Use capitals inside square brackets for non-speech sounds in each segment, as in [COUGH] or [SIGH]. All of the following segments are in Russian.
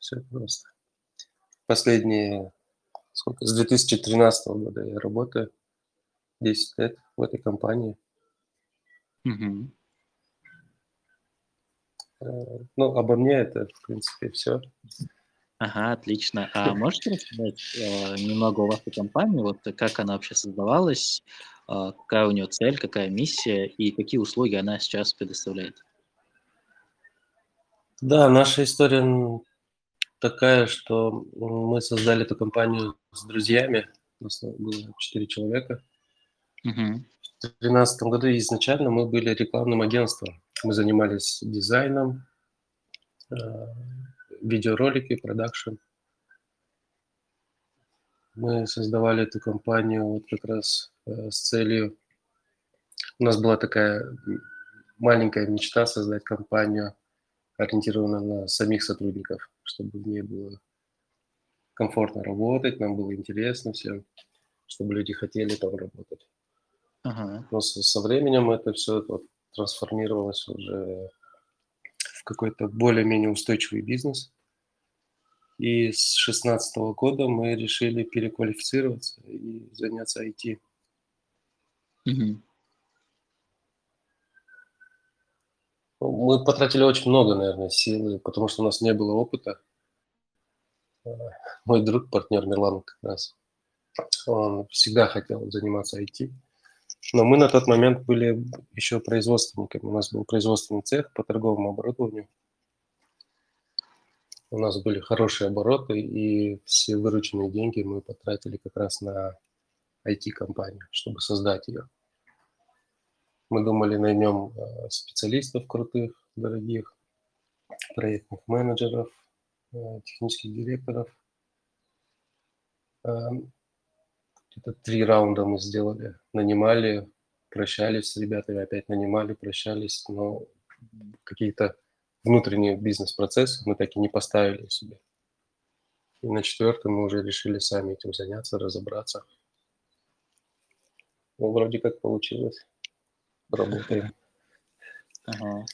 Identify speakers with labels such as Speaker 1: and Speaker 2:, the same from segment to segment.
Speaker 1: Все просто. Последние, сколько, с 2013 года я работаю, 10 лет в этой компании. Э, Ну, обо мне это, в принципе, все.
Speaker 2: Ага, отлично. А [LAUGHS] можете рассказать э, немного о вашей компании, вот как она вообще создавалась, а, какая у нее цель, какая миссия и какие услуги она сейчас предоставляет?
Speaker 1: Да, наша история такая, что мы создали эту компанию с друзьями. У нас было 4 человека.
Speaker 2: Мгм.
Speaker 1: В 2013 году изначально мы были рекламным агентством. Мы занимались дизайном, э, видеоролики, продакшн. Мы создавали эту компанию вот как раз э, с целью... У нас была такая маленькая мечта создать компанию, ориентированную на самих сотрудников, чтобы в ней было комфортно работать, нам было интересно всем, чтобы люди хотели там работать.
Speaker 2: Ага.
Speaker 1: Но со, со временем это все вот трансформировалось уже в какой-то более-менее устойчивый бизнес. И с 2016 года мы решили переквалифицироваться и заняться IT.
Speaker 2: Мгм.
Speaker 1: Мы потратили очень много, наверное, силы, потому что у нас не было опыта. Мой друг, партнер Мирлан как раз, он всегда хотел заниматься IT. Но мы на тот момент были еще производственниками. У нас был производственный цех по торговому оборудованию. У нас были хорошие обороты, и все вырученные деньги мы потратили как раз на IT-компанию, чтобы создать ее. Мы думали, найдем э, специалистов крутых, дорогих, проектных менеджеров, э, технических директоров. Эм, Где-то три раунда мы сделали. Нанимали, прощались с ребятами, опять нанимали, прощались. Но какие-то внутренние бизнес-процессы мы так и не поставили себе. И на четвертом мы уже решили сами этим заняться, разобраться. Ну, вроде как получилось. Работаем.
Speaker 2: Ага.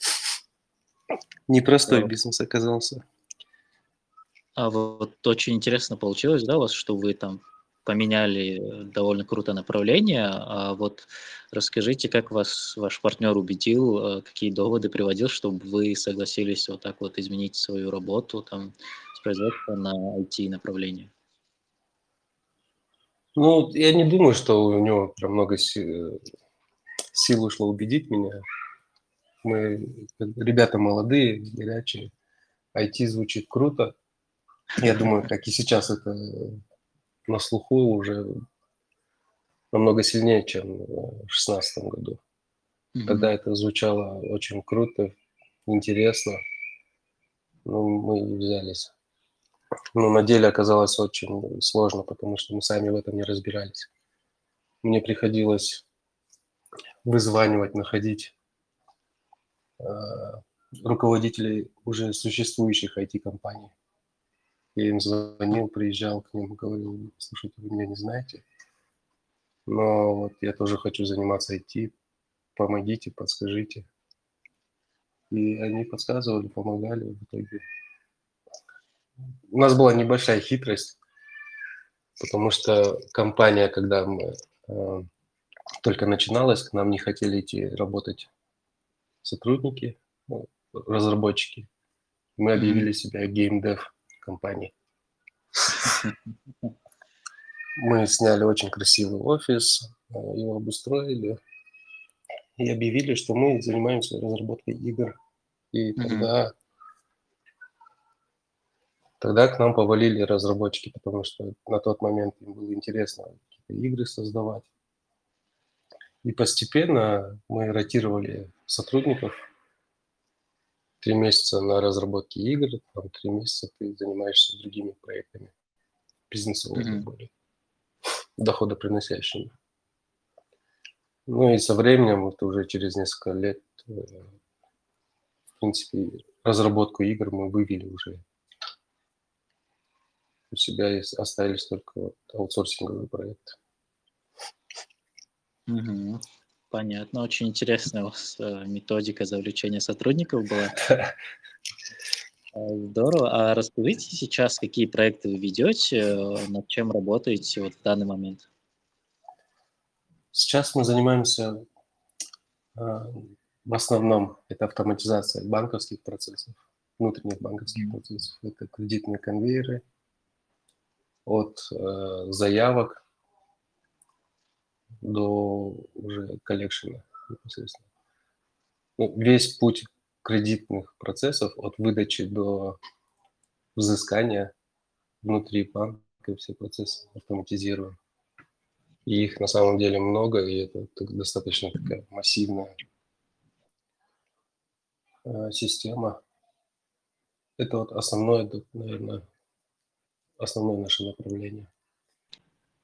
Speaker 1: Непростой
Speaker 2: Здорово.
Speaker 1: бизнес оказался.
Speaker 2: А вот очень интересно получилось, да, у вас, что вы там поменяли э, довольно круто направление. А вот расскажите, как вас ваш партнер убедил, э, какие доводы приводил, чтобы вы согласились вот так вот изменить свою работу там с производства на IT-направление?
Speaker 1: Ну, я не думаю, что у него прям много си- сил ушло убедить меня. Мы ребята молодые, горячие. IT звучит круто. Я думаю, как и сейчас это на слуху уже намного сильнее, чем в 2016 году. Тогда это звучало очень круто, интересно. Ну, мы и взялись. Но на деле оказалось очень сложно, потому что мы сами в этом не разбирались. Мне приходилось вызванивать, находить э, руководителей уже существующих IT-компаний. Я им звонил, приезжал к ним, говорил, слушайте, вы меня не знаете, но вот я тоже хочу заниматься IT, помогите, подскажите. И они подсказывали, помогали в итоге. У нас была небольшая хитрость, потому что компания, когда мы э, только начиналась, к нам не хотели идти работать сотрудники, ну, разработчики. Мы объявили себя геймдев компанией. Мы сняли очень красивый офис, э, его обустроили и объявили, что мы занимаемся разработкой игр. И тогда, тогда к нам повалили разработчики, потому что на тот момент им было интересно какие-то игры создавать. И постепенно мы ротировали сотрудников. Три месяца на разработке игр, там три месяца ты занимаешься другими проектами, бизнесовыми
Speaker 2: Мгм.
Speaker 1: более, доходоприносящими. Ну и со временем, вот уже через несколько лет, э, в принципе, разработку игр мы вывели уже. У себя есть, остались только вот аутсорсинговые проекты.
Speaker 2: Мгм. Понятно. Очень интересная у вас э, методика завлечения сотрудников была. [LAUGHS] Здорово. А расскажите сейчас, какие проекты вы ведете, над чем работаете вот в данный момент?
Speaker 1: Сейчас мы занимаемся в основном это автоматизация банковских процессов, внутренних банковских процессов. Это кредитные конвейеры от э, заявок до уже коллекшена непосредственно. Ну, весь путь кредитных процессов от выдачи до взыскания внутри банка все процессы автоматизируем. И их на самом деле много, и это достаточно такая массивная э, система. Это вот основное, наверное, основное наше направление.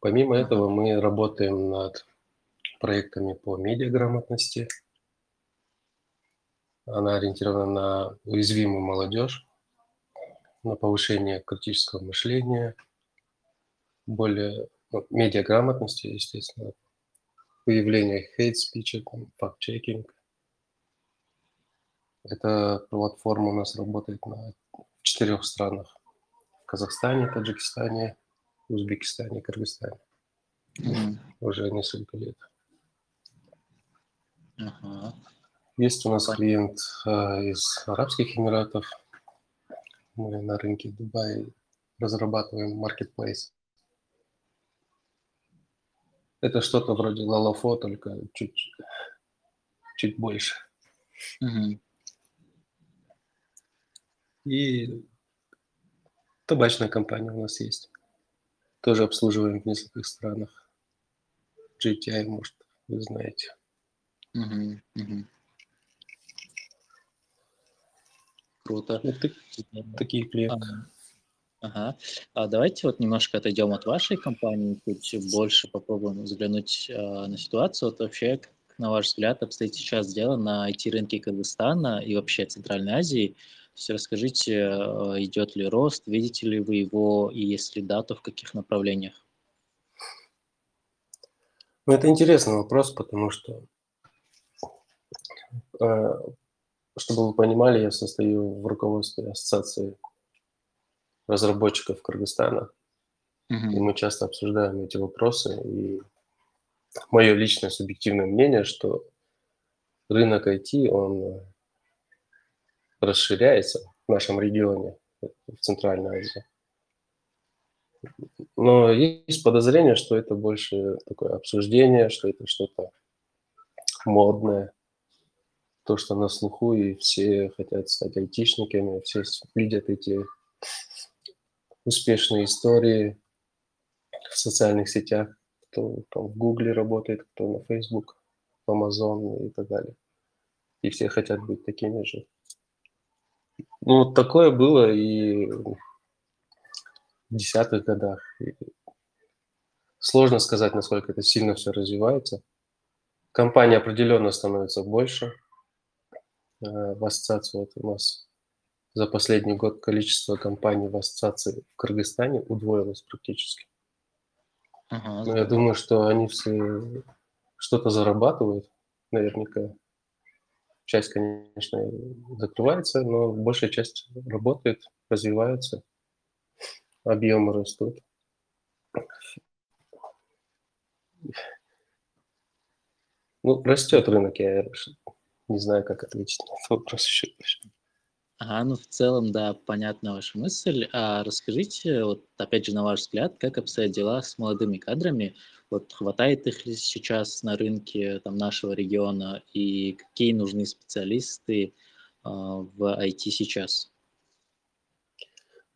Speaker 1: Помимо этого мы работаем над проектами по медиаграмотности. Она ориентирована на уязвимую молодежь, на повышение критического мышления, более ну, медиаграмотности, естественно, выявление хейт-спича, факт-чекинг. Эта платформа у нас работает на четырех странах. В Казахстане, Таджикистане, Узбекистане, Кыргызстане. Mm-hmm. Уже несколько лет. Uh-huh. Есть у нас клиент э, из Арабских Эмиратов. Мы на рынке Дубая разрабатываем marketplace. Это что-то вроде Лалафо, только чуть, чуть больше.
Speaker 2: Угу.
Speaker 1: И табачная компания у нас есть. Тоже обслуживаем в нескольких странах. GTI, может, вы знаете.
Speaker 2: Угу, угу. Круто.
Speaker 1: Вот так, такие клиенты.
Speaker 2: Ага. Ага. А давайте вот немножко отойдем от вашей компании, чуть больше попробуем взглянуть э, на ситуацию. Вот вообще, как, на ваш взгляд, обстоит сейчас дело на IT-рынке Казахстана и вообще Центральной Азии? То есть расскажите, э, идет ли рост, видите ли вы его, и если да, то в каких направлениях?
Speaker 1: Ну, это интересный вопрос, потому что, э, чтобы вы понимали, я состою в руководстве ассоциации разработчиков Кыргызстана.
Speaker 2: Угу.
Speaker 1: И мы часто обсуждаем эти вопросы. И мое личное субъективное мнение, что рынок IT, он расширяется в нашем регионе, в Центральной Азии. Но есть подозрение, что это больше такое обсуждение, что это что-то модное, то, что на слуху, и все хотят стать айтишниками, все видят эти успешные истории в социальных сетях, кто там в Гугле работает, кто на Facebook, в Amazon и так далее. И все хотят быть такими же. Ну, такое было и в десятых годах. И сложно сказать, насколько это сильно все развивается. Компания определенно становится больше. Э, в ассоциации вот у нас за последний год количество компаний в ассоциации в Кыргызстане удвоилось практически.
Speaker 2: Ага,
Speaker 1: Но я думаю, что они все что-то зарабатывают, наверняка. Часть, конечно, закрывается, но большая часть работает, развивается, объемы растут. Ну, растет рынок, я не знаю, как ответить на этот вопрос еще.
Speaker 2: Ага, ну в целом, да, понятна ваша мысль. А расскажите, вот опять же, на ваш взгляд, как обстоят дела с молодыми кадрами? Вот хватает их ли сейчас на рынке там, нашего региона и какие нужны специалисты э, в IT сейчас?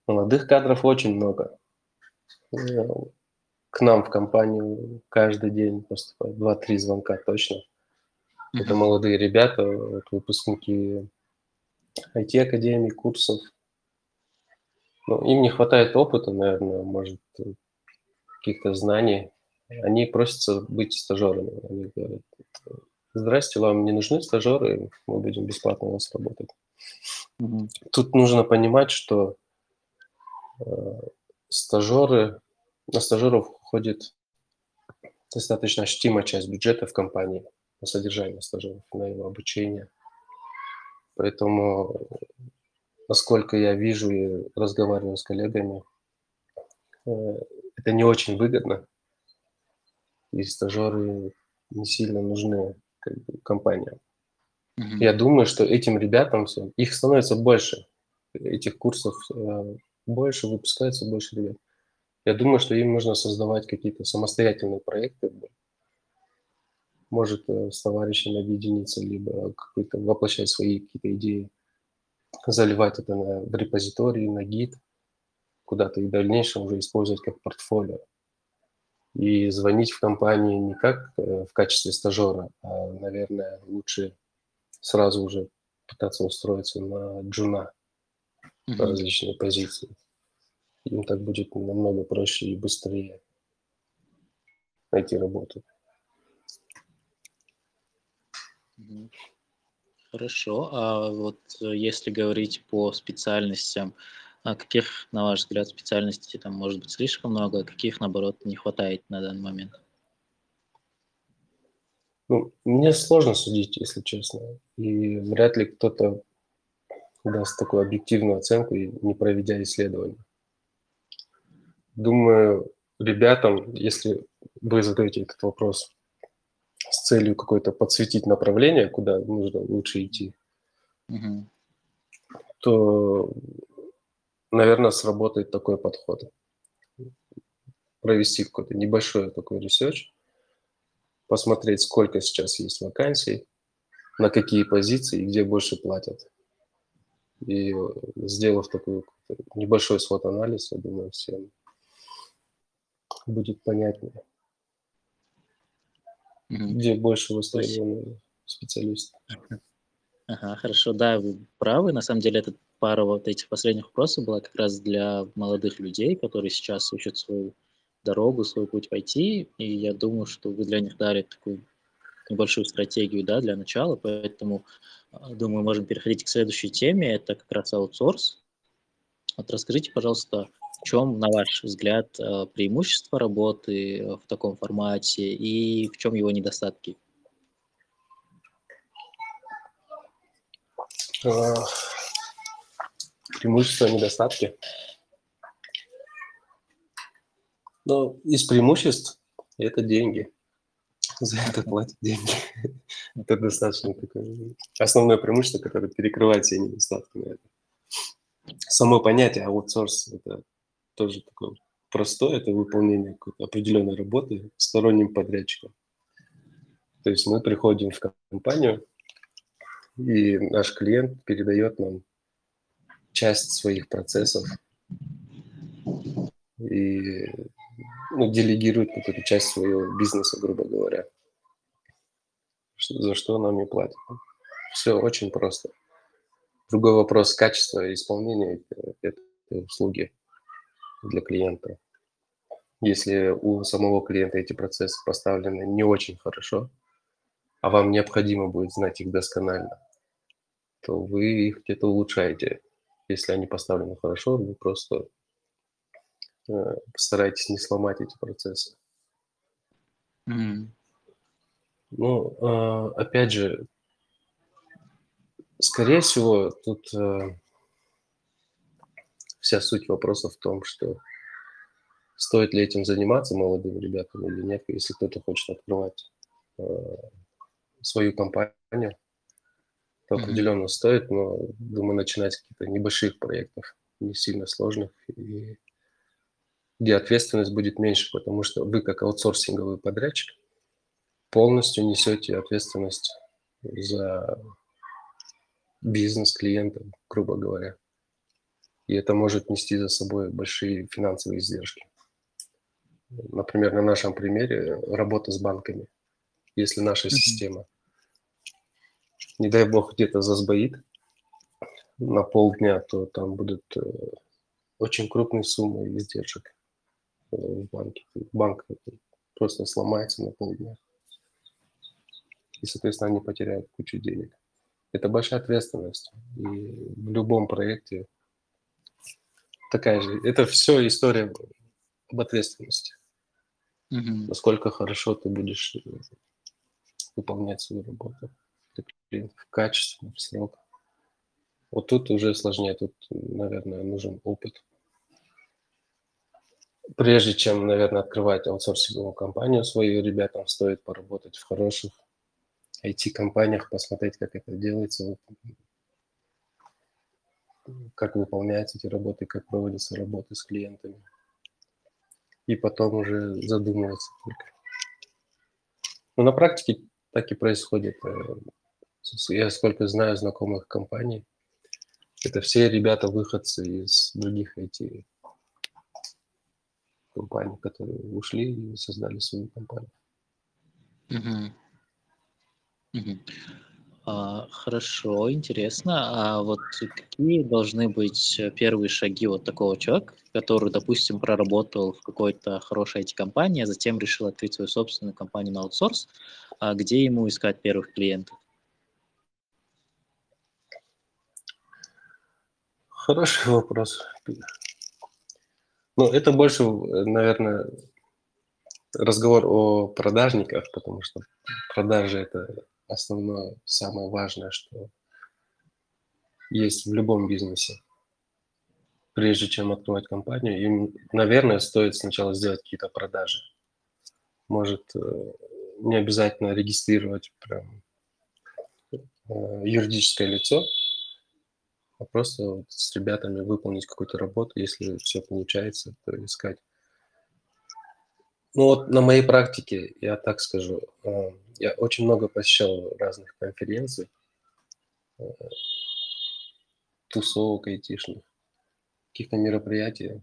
Speaker 1: Молодых кадров очень много. Э, к нам в компанию каждый день поступает 2-3 звонка точно. Это молодые ребята, вот, выпускники IT-академий, курсов. Ну, им не хватает опыта, наверное, может, каких-то знаний. Они просятся быть стажерами. Они говорят, здрасте, вам не нужны стажеры, мы будем бесплатно у вас работать.
Speaker 2: Mm-hmm.
Speaker 1: Тут нужно понимать, что э, стажеры, на стажеров уходит достаточно ощутимая часть бюджета в компании на содержание стажеров, на его обучение. Поэтому насколько я вижу и разговариваю с коллегами, э, это не очень выгодно, и стажеры не сильно нужны как бы, компаниям.
Speaker 2: Мгм.
Speaker 1: Я думаю, что этим ребятам всем, их становится больше, этих курсов э, больше, выпускается больше ребят. Я думаю, что им нужно создавать какие-то самостоятельные проекты, может э, с товарищами объединиться, либо какой-то воплощать свои какие-то идеи, заливать это на, в репозитории, на гид, куда-то и в дальнейшем уже использовать как портфолио. И звонить в компании не как э, в качестве стажера, а, наверное, лучше сразу уже пытаться устроиться на джуна
Speaker 2: Мгм.
Speaker 1: на различные позиции. Им так будет намного проще и быстрее найти работу.
Speaker 2: Мгм. Хорошо. А вот э, если говорить по специальностям, а каких, на ваш взгляд, специальностей там может быть слишком много, а каких, наоборот, не хватает на данный момент?
Speaker 1: Ну, мне сложно судить, если честно. И вряд ли кто-то даст такую объективную оценку, не проведя исследование. Думаю, ребятам, если вы задаете этот вопрос с целью какой-то подсветить направление, куда нужно лучше идти,
Speaker 2: Мгм.
Speaker 1: то, наверное, сработает такой подход. Провести какой-то небольшой такой research, посмотреть, сколько сейчас есть вакансий, на какие позиции и где больше платят. И сделав такой небольшой свод-анализ, я думаю, всем будет понятнее, Где больше востребованы специалисты.
Speaker 2: Ага, хорошо, да, вы правы. На самом деле, это пара вот этих последних вопросов была как раз для молодых людей, которые сейчас ищут свою дорогу, свой путь в IT, и я думаю, что вы для них дали такую небольшую стратегию, да, для начала, поэтому, а, думаю, можем переходить к следующей теме, это как раз аутсорс. Вот расскажите, пожалуйста, чем, на ваш взгляд, э, преимущество работы э, в таком формате и в чем его недостатки?
Speaker 1: А, Преимущества, недостатки. Ну, из преимуществ это деньги. За это платят деньги. [LAUGHS] Это достаточно такое основное преимущество, которое перекрывает все недостатки. наверное. Само понятие аутсорс – это тоже такое простое, это выполнение какой-то определенной работы сторонним подрядчиком. То есть мы приходим в компанию, и наш клиент передает нам часть своих процессов и ну, делегирует какую-то часть своего бизнеса, грубо говоря, за что нам не платят. Все очень просто. Другой вопрос – качество исполнения э- этой услуги для клиента. Если у самого клиента эти процессы поставлены не очень хорошо, а вам необходимо будет знать их досконально, то вы их где-то улучшаете. Если они поставлены хорошо, вы просто э, постарайтесь не сломать эти процессы.
Speaker 2: Мгм.
Speaker 1: Ну, э, опять же, скорее всего, тут э, вся суть вопроса в том, что стоит ли этим заниматься молодым ребятам или нет, если кто-то хочет открывать э, свою компанию, то
Speaker 2: Мгм.
Speaker 1: определенно стоит, но думаю, начинать с каких-то небольших проектов, не сильно сложных, и где ответственность будет меньше, потому что вы как аутсорсинговый подрядчик полностью несете ответственность за бизнес клиента, грубо говоря. И это может нести за собой большие финансовые издержки. Например, на нашем примере работа с банками. Если наша
Speaker 2: Мгм.
Speaker 1: система, не дай бог, где-то засбоит на полдня, то там будут э, очень крупные суммы издержек э, в банке. Банк просто сломается на полдня. И, соответственно, они потеряют кучу денег. Это большая ответственность. И в любом проекте такая же. Это все история об ответственности.
Speaker 2: Мгм.
Speaker 1: Насколько хорошо ты будешь э, выполнять свою работу качественно, в срок. Вот тут уже сложнее, тут, наверное, нужен опыт. Прежде чем, наверное, открывать аутсорсинговую компанию свою, ребятам стоит поработать в хороших IT-компаниях, посмотреть, как это делается, как выполняются эти работы, как проводятся работы с клиентами. И потом уже задумываться только. Но на практике так и происходит. Э, я сколько знаю знакомых компаний, это все ребята выходцы из других IT компаний, которые ушли и создали свою компанию.
Speaker 2: Мгм. Мгм. А, хорошо, интересно. А вот какие должны быть первые шаги вот такого человека, который, допустим, проработал в какой-то хорошей IT-компании, а затем решил открыть свою собственную компанию на аутсорс, а где ему искать первых клиентов?
Speaker 1: Хороший вопрос. Ну, это больше, наверное, разговор о продажниках, потому что продажи – это основное, самое важное, что есть в любом бизнесе. Прежде чем открывать компанию, им, наверное, стоит сначала сделать какие-то продажи. Может, э, не обязательно регистрировать прям э, юридическое лицо, а просто вот с ребятами выполнить какую-то работу, если все получается, то искать. Ну вот на моей практике, я так скажу, э, я очень много посещал разных конференций, э, тусовок айтишных, каких-то мероприятий,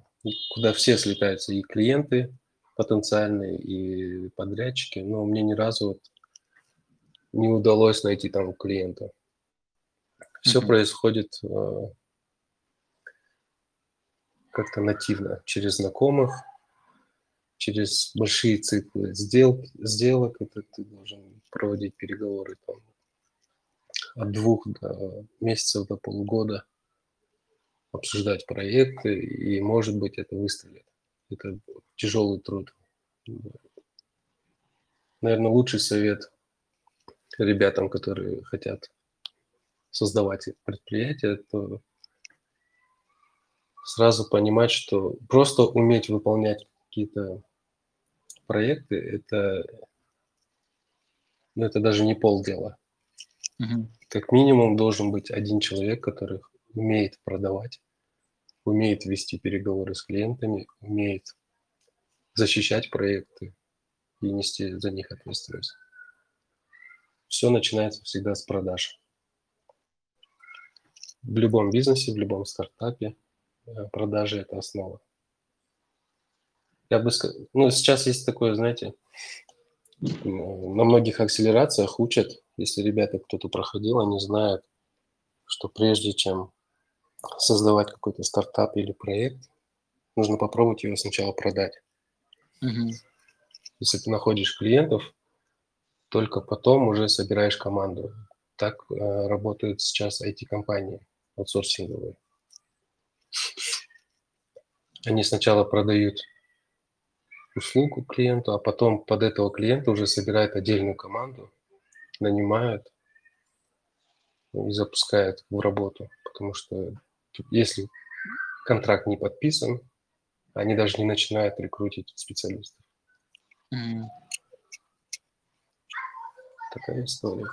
Speaker 1: куда все слетаются, и клиенты потенциальные, и подрядчики, но мне ни разу вот не удалось найти там клиента. Все mm-hmm. происходит э, как-то нативно, через знакомых, через большие циклы сделок, сделок это ты должен проводить переговоры там, от двух до месяцев до полугода, обсуждать проекты, и, может быть, это выстрелит. Это тяжелый труд. Наверное, лучший совет ребятам, которые хотят создавать предприятие, то сразу понимать, что просто уметь выполнять какие-то проекты, это, ну, это даже не полдела. Угу. Как минимум должен быть один человек, который умеет продавать, умеет вести переговоры с клиентами, умеет защищать проекты и нести за них ответственность. Все начинается всегда с продаж в любом бизнесе, в любом стартапе э, продажи – это основа. Я бы сказал, ну, сейчас есть такое, знаете, на многих акселерациях учат, если ребята кто-то проходил, они знают, что прежде чем создавать какой-то стартап или проект, нужно попробовать его сначала продать. Угу. Если ты находишь клиентов, только потом уже собираешь команду. Так э, работают сейчас IT-компании аутсорсинговые. Они сначала продают услугу клиенту, а потом под этого клиента уже собирают отдельную команду, нанимают и запускают в работу. Потому что если контракт не подписан, они даже не начинают рекрутить специалистов. Mm. Такая история.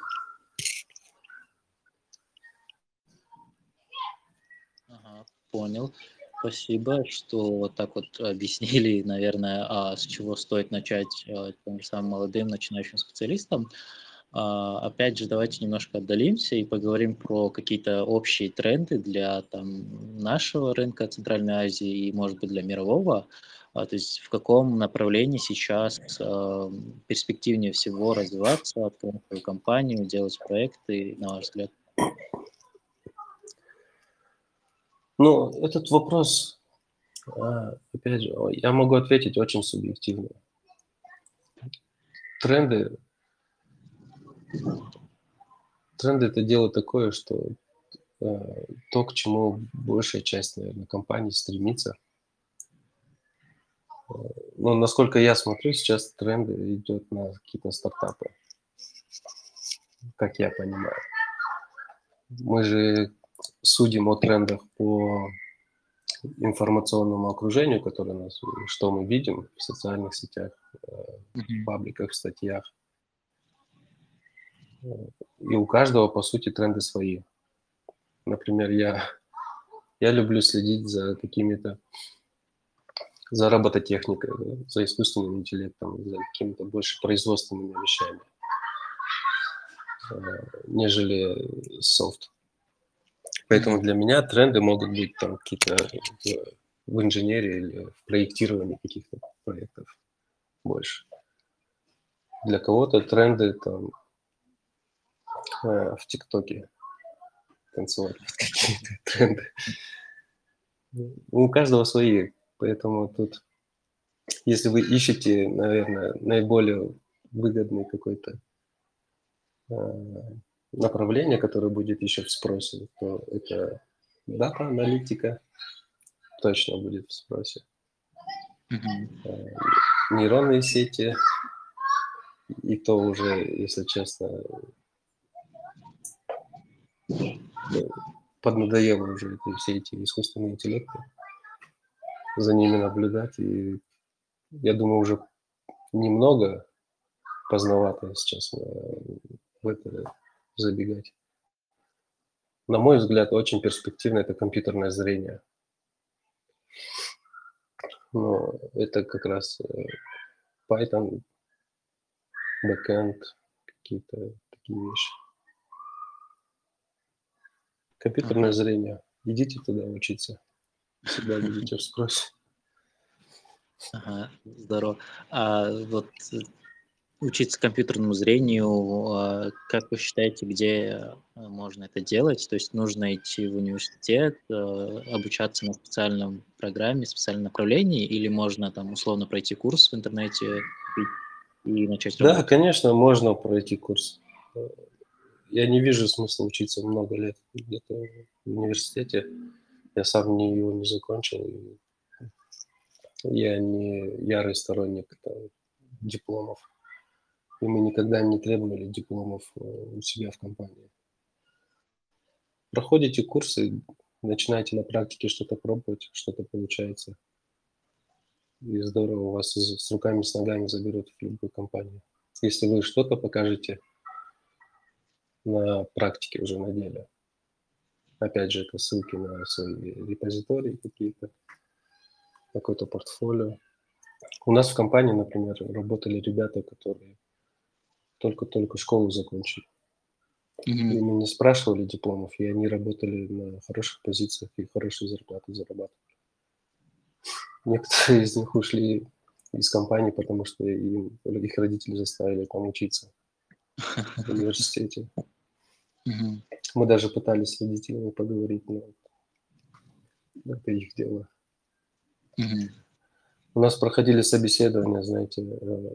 Speaker 2: Понял. Спасибо, что вот так вот объяснили, [LAUGHS] наверное, а с чего стоит начать а, тем самым молодым начинающим специалистам. А, опять же, давайте немножко отдалимся и поговорим про какие-то общие тренды для там, нашего рынка Центральной Азии и, может быть, для мирового. А, то есть в каком направлении сейчас а, перспективнее всего развиваться, открыть компанию, делать проекты, на ваш взгляд?
Speaker 1: Ну, этот вопрос, а, опять же, я могу ответить очень субъективно. Тренды, тренды это дело такое, что а, то, к чему большая часть, наверное, компаний стремится. А, но насколько я смотрю, сейчас тренды идет на какие-то стартапы, как я понимаю. Мы же судим о трендах по информационному окружению, которое у нас, что мы видим в социальных сетях, э, в пабликах, в статьях. И у каждого, по сути, тренды свои. Например, я, я люблю следить за какими-то за робототехникой, за искусственным интеллектом, за какими-то больше производственными вещами, э, нежели софт. Поэтому для меня тренды могут быть там какие-то в инженерии или в проектировании каких-то проектов больше. Для кого-то тренды там э, в ТикТоке танцевать [LAUGHS] какие-то тренды. У каждого свои Поэтому тут, если вы ищете, наверное, наиболее выгодный какой-то э, направление, которое будет еще в спросе, то это дата-аналитика точно будет в спросе. Mm-hmm. Нейронные сети, и то уже, если честно, поднадоело уже все эти искусственные интеллекты за ними наблюдать. И я думаю, уже немного поздновато сейчас в это забегать. На мой взгляд, очень перспективно это компьютерное зрение. Но это как раз э, Python, backend, какие-то такие вещи. Компьютерное зрение. Идите туда учиться всегда будете в спросе.
Speaker 2: Ага, здорово. А вот э, учиться компьютерному зрению, а как вы считаете, где э, можно это делать? То есть нужно идти в университет, э, обучаться на специальном программе, специальном направлении, или можно там условно пройти курс в интернете и начать
Speaker 1: работать? Да, конечно, можно пройти курс. Я не вижу смысла учиться много лет где-то в университете. Я сам не, его не закончил. Я не ярый сторонник там, дипломов. И мы никогда не требовали дипломов э, у себя в компании. Проходите курсы, начинаете на практике что-то пробовать, что-то получается. И здорово, у вас с руками, с ногами заберут в любую компанию. Если вы что-то покажете на практике уже на деле. Опять же, это ссылки на свои репозитории какие-то, какое-то портфолио. У нас в компании, например, работали ребята, которые только-только школу закончили. Mm-hmm. И мы не спрашивали дипломов, и они работали на хороших позициях и хорошие зарплаты зарабатывали. Некоторые из них ушли из компании, потому что им, их родители заставили там учиться в [LAUGHS] университете. Угу. Мы даже пытались с родителями поговорить, но это их дело. Угу. У нас проходили собеседования, знаете, э,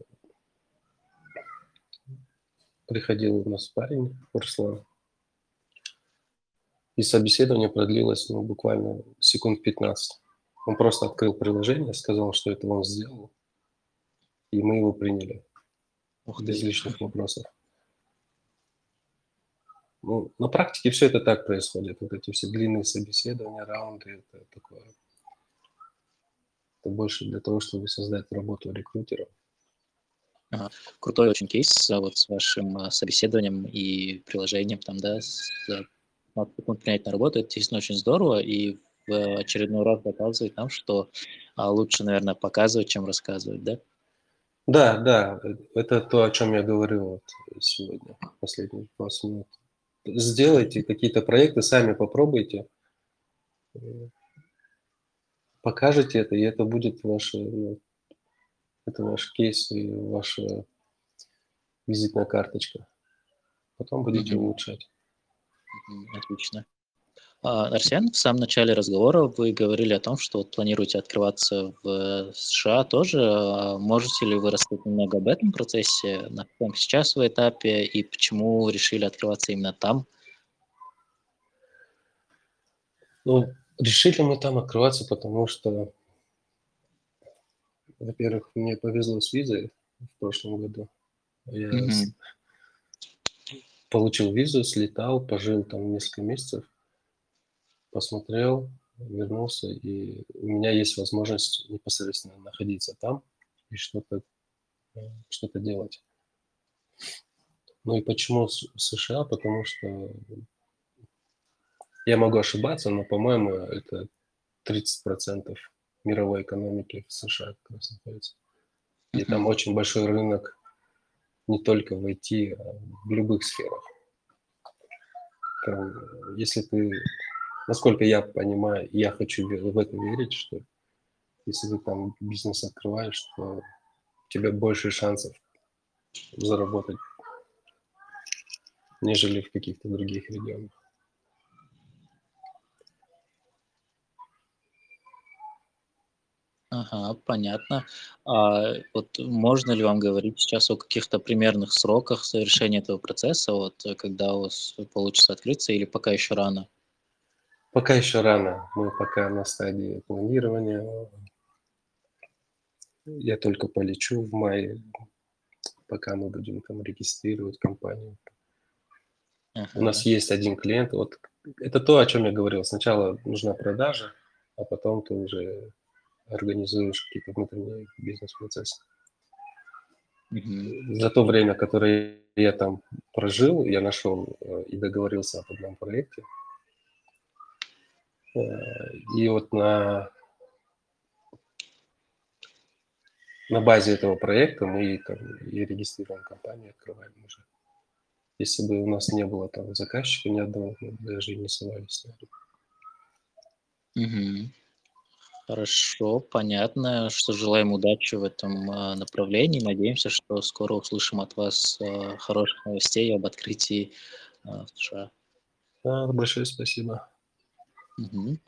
Speaker 1: приходил у нас парень, Руслан, и собеседование продлилось ну, буквально секунд 15. Он просто открыл приложение, сказал, что это он сделал, и мы его приняли. Ух без лишних вопросов. Ну, на практике все это так происходит. Вот эти все длинные собеседования, раунды, это такое. Это больше для того, чтобы создать работу рекрутера.
Speaker 2: Крутой очень кейс а, вот с вашим а, собеседованием и приложением, там, да, с, надо принять на работу, это действительно очень здорово, и в очередной раз доказывает нам, что а, лучше, наверное, показывать, чем рассказывать, да?
Speaker 1: Да, да, это то, о чем я говорил вот сегодня, последние 20 минут сделайте какие-то проекты, сами попробуйте, покажете это, и это будет ваше, ну, это ваш кейс и ваша визитная карточка. Потом будете mm-hmm. улучшать.
Speaker 2: Отлично. А, Арсен, в самом начале разговора вы говорили о том, что вот планируете открываться в США тоже. А можете ли вы рассказать немного об этом процессе, на каком сейчас вы этапе и почему решили открываться именно там?
Speaker 1: Ну, решили мы там открываться, потому что, во-первых, мне повезло с визой в прошлом году. Я mm-hmm. получил визу, слетал, пожил там несколько месяцев посмотрел, вернулся, и у меня есть возможность непосредственно находиться там и что-то э, что делать. Ну и почему США? Потому что я могу ошибаться, но, по-моему, это 30% мировой экономики в США как раз находится. И mm-hmm. там очень большой рынок не только в IT, а в любых сферах. Там, если ты, насколько я понимаю, я хочу в это верить, что если ты там бизнес открываешь, то у тебя больше шансов заработать, нежели в каких-то других регионах.
Speaker 2: Ага, понятно. А вот можно ли вам говорить сейчас о каких-то примерных сроках совершения этого процесса, вот когда у вас получится открыться, или пока еще рано?
Speaker 1: Пока еще рано. Мы пока на стадии планирования. Я только полечу в мае, пока мы будем там регистрировать компанию. У нас есть один клиент. Вот это то, о чем я говорил. Сначала нужна продажа, а потом ты уже организуешь какие-то внутренние бизнес-процессы. Mm-hmm. За то время, которое я там прожил, я нашел э, и договорился об одном проекте. Э, и вот на, на базе этого проекта мы там, и регистрируем компанию, открываем уже. Если бы у нас не было там заказчика ни одного, мы даже и не совались,
Speaker 2: наверное. Угу. Хорошо, понятно, что желаем удачи в этом а, направлении. Надеемся, что скоро услышим от вас а, хороших новостей об открытии а, в США.
Speaker 1: Да, большое спасибо.
Speaker 2: Угу.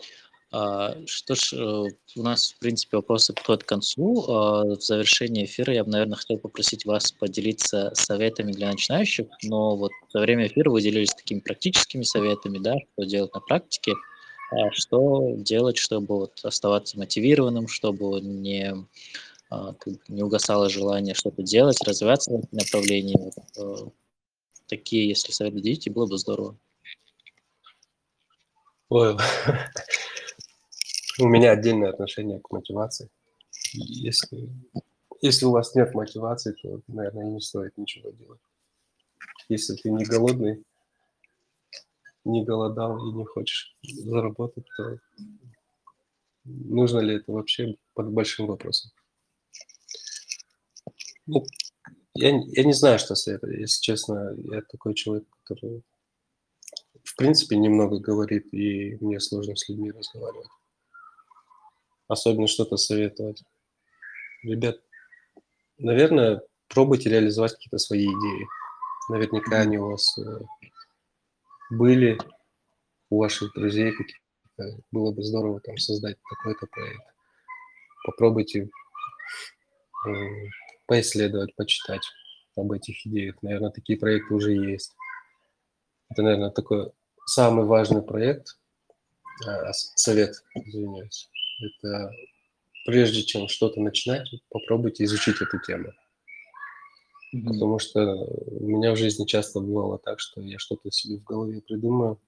Speaker 2: А, что ж, э, у нас, в принципе, вопросы подходят к концу. А, в завершении эфира я бы, наверное, хотел попросить вас поделиться советами для начинающих, но вот во время эфира вы делились такими практическими советами, да, что делать на практике. А что делать, чтобы вот оставаться мотивированным, чтобы не, а, не угасало желание что-то делать, развиваться в этом направлении. Э, такие, если советы дадите, было бы здорово.
Speaker 1: Ой, [LAUGHS] у меня отдельное отношение к мотивации. Если, если у вас нет мотивации, то, наверное, не стоит ничего делать. Если ты не голодный, не голодал и не хочешь заработать, то нужно ли это вообще под большим вопросом. Ну, я, я не знаю, что советовать. Если честно, я такой человек, который в принципе немного говорит, и мне сложно с людьми разговаривать. Особенно что-то советовать. Ребят, наверное, пробуйте реализовать какие-то свои идеи. Наверняка они у вас э, были у ваших друзей какие-то, было бы здорово там создать такой-то проект. Попробуйте э, поисследовать, почитать об этих идеях. Наверное, такие проекты уже есть. Это, наверное, такой самый важный проект, э, совет, извиняюсь. Это прежде чем что-то начинать, попробуйте изучить эту тему. Mm-hmm. Потому что у меня в жизни часто бывало так, что я что-то себе в голове придумаю.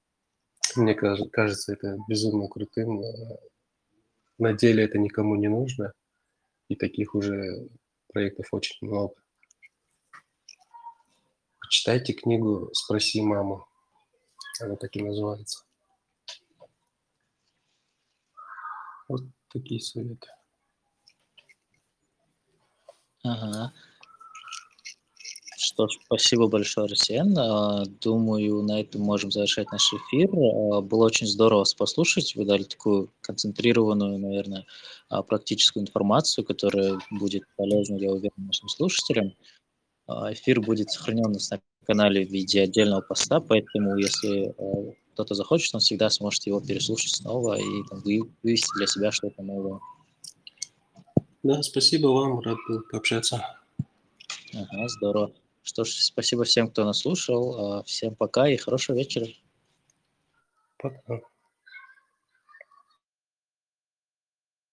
Speaker 1: Мне кажется, это безумно крутым. На деле это никому не нужно. И таких уже проектов очень много. Почитайте книгу «Спроси маму». Она так и называется. Вот такие советы.
Speaker 2: Ага. Что ж, спасибо большое, Арсен. А, думаю, на этом можем завершать наш эфир. А, было очень здорово вас послушать. Вы дали такую концентрированную, наверное, а, практическую информацию, которая будет полезна, я уверен, нашим слушателям. Эфир будет сохранен на канале в виде отдельного поста, поэтому если кто-то захочет, он всегда сможет его переслушать снова и там, вывести для себя что-то новое.
Speaker 1: Да, спасибо вам, рад был пообщаться.
Speaker 2: Ага, здорово. Что ж, спасибо всем, кто нас слушал. А, всем пока и хорошего вечера.
Speaker 1: Пока.